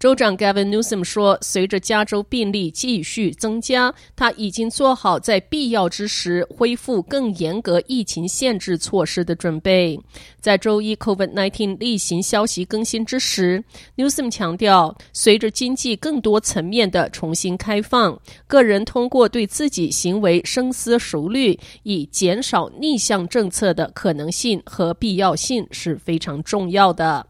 州长 Gavin Newsom 说，随着加州病例继续增加，他已经做好在必要之时恢复更严格疫情限制措施的准备。在周一 COVID-19 例行消息更新之时，Newsom 强调，随着经济更多层面的重新开放，个人通过对自己行为深思熟虑，以减少逆向政策的可能性和必要性是非常重要的。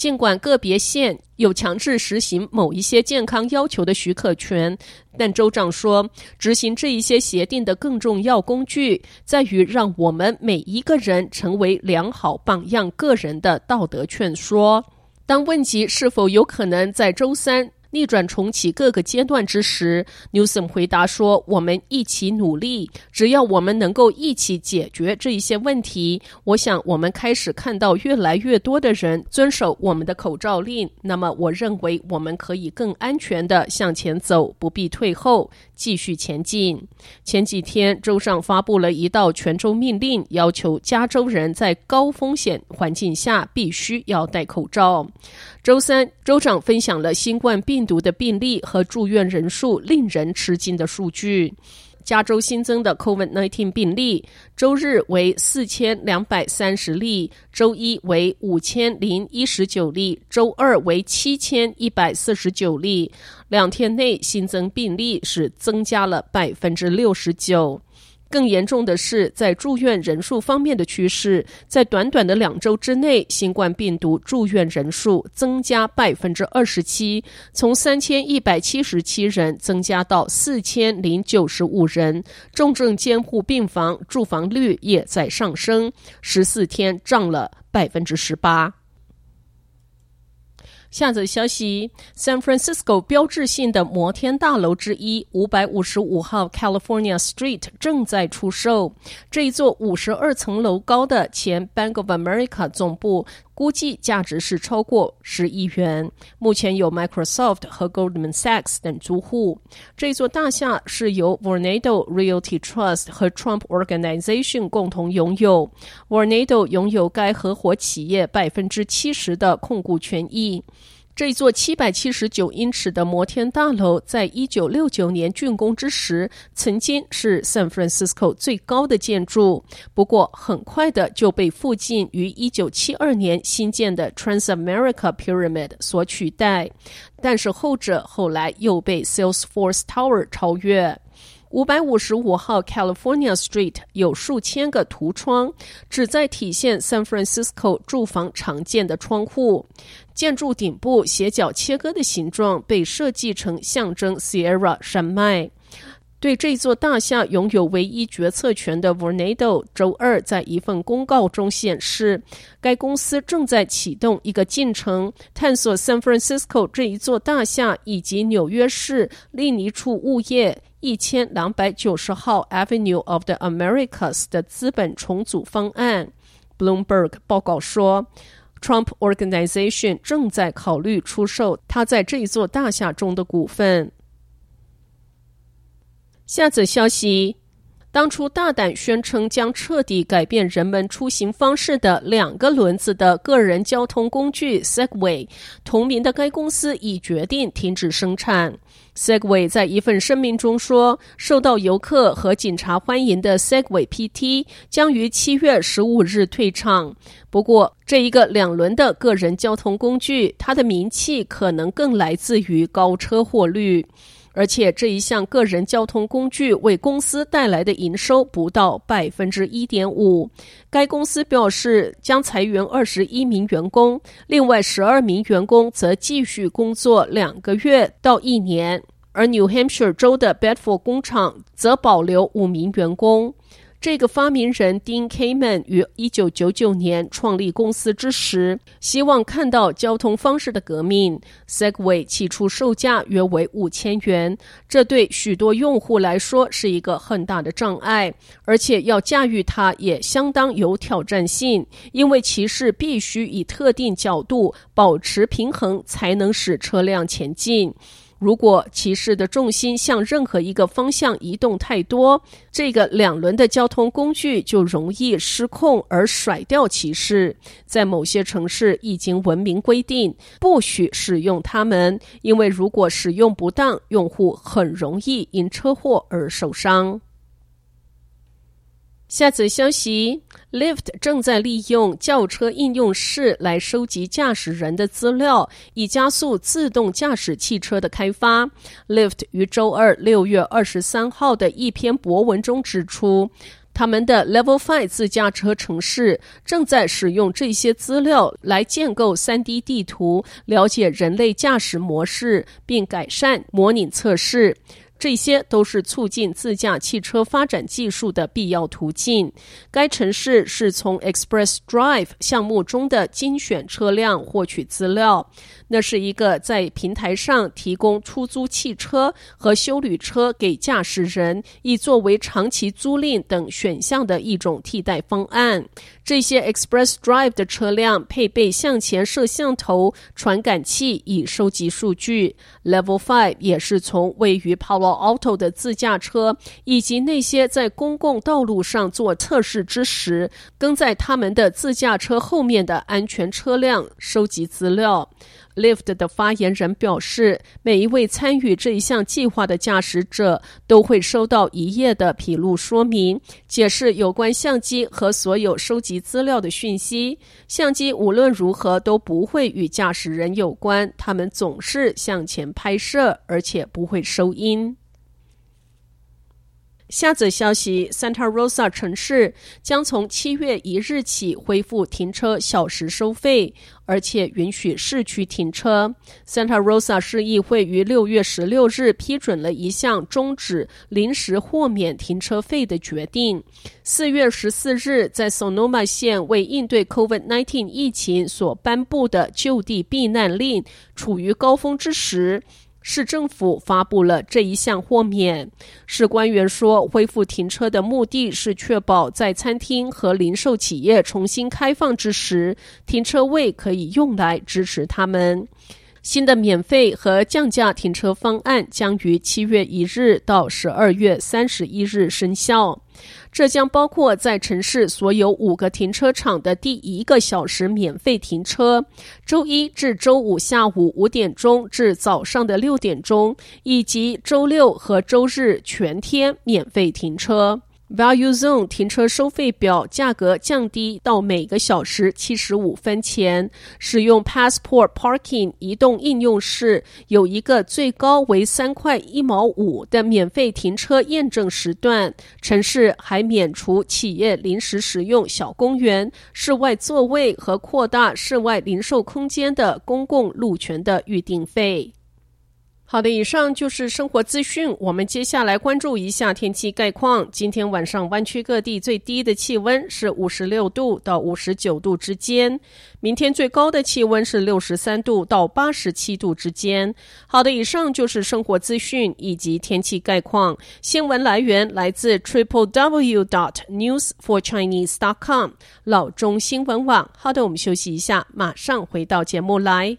尽管个别县有强制实行某一些健康要求的许可权，但州长说，执行这一些协定的更重要工具，在于让我们每一个人成为良好榜样个人的道德劝说。当问及是否有可能在周三逆转重启各个阶段之时，Newsom 回答说：“我们一起努力，只要我们能够一起解决这一些问题，我想我们开始看到越来越多的人遵守我们的口罩令。那么，我认为我们可以更安全的向前走，不必退后，继续前进。”前几天，州上发布了一道全州命令，要求加州人在高风险环境下必须要戴口罩。周三，州长分享了新冠病病毒的病例和住院人数令人吃惊的数据。加州新增的 COVID-19 病例，周日为四千两百三十例，周一为五千零一十九例，周二为七千一百四十九例。两天内新增病例是增加了百分之六十九。更严重的是，在住院人数方面的趋势，在短短的两周之内，新冠病毒住院人数增加百分之二十七，从三千一百七十七人增加到四千零九十五人。重症监护病房住房率也在上升，十四天涨了百分之十八。下则消息：San Francisco 标志性的摩天大楼之一，五百五十五号 California Street 正在出售。这一座五十二层楼高的前 Bank of America 总部，估计价值是超过十亿元。目前有 Microsoft 和 Goldman Sachs 等租户。这座大厦是由 Vornado Realty Trust 和 Trump Organization 共同拥有。Vornado 拥有该合伙企业百分之七十的控股权益。这座七百七十九英尺的摩天大楼，在一九六九年竣工之时，曾经是 San Francisco 最高的建筑。不过，很快的就被附近于一九七二年新建的 Transamerica Pyramid 所取代。但是后者后来又被 Salesforce Tower 超越。五百五十五号 California Street 有数千个凸窗，旨在体现 San Francisco 住房常见的窗户。建筑顶部斜角切割的形状被设计成象征 Sierra 山脉。对这座大厦拥有唯一决策权的 Vornado 周二在一份公告中显示，该公司正在启动一个进程，探索 San Francisco 这一座大厦以及纽约市另一处物业。一千两百九十号 Avenue of the Americas 的资本重组方案，Bloomberg 报告说，Trump Organization 正在考虑出售他在这一座大厦中的股份。下则消息。当初大胆宣称将彻底改变人们出行方式的两个轮子的个人交通工具 Segway，同名的该公司已决定停止生产。Segway 在一份声明中说，受到游客和警察欢迎的 Segway PT 将于七月十五日退场。不过，这一个两轮的个人交通工具，它的名气可能更来自于高车祸率。而且这一项个人交通工具为公司带来的营收不到百分之一点五。该公司表示将裁员二十一名员工，另外十二名员工则继续工作两个月到一年。而 New Hampshire 州的 Bedford 工厂则保留五名员工。这个发明人 Dean Kamen 于一九九九年创立公司之时，希望看到交通方式的革命。Segway 起初售价约为五千元，这对许多用户来说是一个很大的障碍，而且要驾驭它也相当有挑战性，因为骑士必须以特定角度保持平衡，才能使车辆前进。如果骑士的重心向任何一个方向移动太多，这个两轮的交通工具就容易失控而甩掉骑士。在某些城市已经文明规定不许使用它们，因为如果使用不当，用户很容易因车祸而受伤。下则消息，Lyft 正在利用轿车应用室来收集驾驶人的资料，以加速自动驾驶汽车的开发。Lyft 于周二六月二十三号的一篇博文中指出，他们的 Level Five 自驾车城市正在使用这些资料来建构 3D 地图，了解人类驾驶模式，并改善模拟测试。这些都是促进自驾汽车发展技术的必要途径。该城市是从 Express Drive 项目中的精选车辆获取资料。那是一个在平台上提供出租汽车和修旅车给驾驶人，以作为长期租赁等选项的一种替代方案。这些 Express Drive 的车辆配备向前摄像头、传感器以收集数据。Level Five 也是从位于 Palo Auto 的自驾车以及那些在公共道路上做测试之时，跟在他们的自驾车后面的安全车辆收集资料。Lyft 的发言人表示，每一位参与这一项计划的驾驶者都会收到一页的披露说明，解释有关相机和所有收集资料的讯息。相机无论如何都不会与驾驶人有关，他们总是向前拍摄，而且不会收音。下则消息：Santa Rosa 城市将从七月一日起恢复停车小时收费，而且允许市区停车。Santa Rosa 市议会于六月十六日批准了一项终止临时豁免停车费的决定。四月十四日，在 Sonoma 县为应对 COVID-19 疫情所颁布的就地避难令处于高峰之时。市政府发布了这一项豁免。市官员说，恢复停车的目的是确保在餐厅和零售企业重新开放之时，停车位可以用来支持他们。新的免费和降价停车方案将于七月一日到十二月三十一日生效。这将包括在城市所有五个停车场的第一个小时免费停车，周一至周五下午五点钟至早上的六点钟，以及周六和周日全天免费停车。Value Zone 停车收费表价格降低到每个小时七十五分钱。使用 Passport Parking 移动应用室有一个最高为三块一毛五的免费停车验证时段。城市还免除企业临时使用小公园、室外座位和扩大室外零售空间的公共路权的预订费。好的，以上就是生活资讯。我们接下来关注一下天气概况。今天晚上湾区各地最低的气温是五十六度到五十九度之间，明天最高的气温是六十三度到八十七度之间。好的，以上就是生活资讯以及天气概况。新闻来源来自 triple w dot news for chinese dot com 老中新闻网。好的，我们休息一下，马上回到节目来。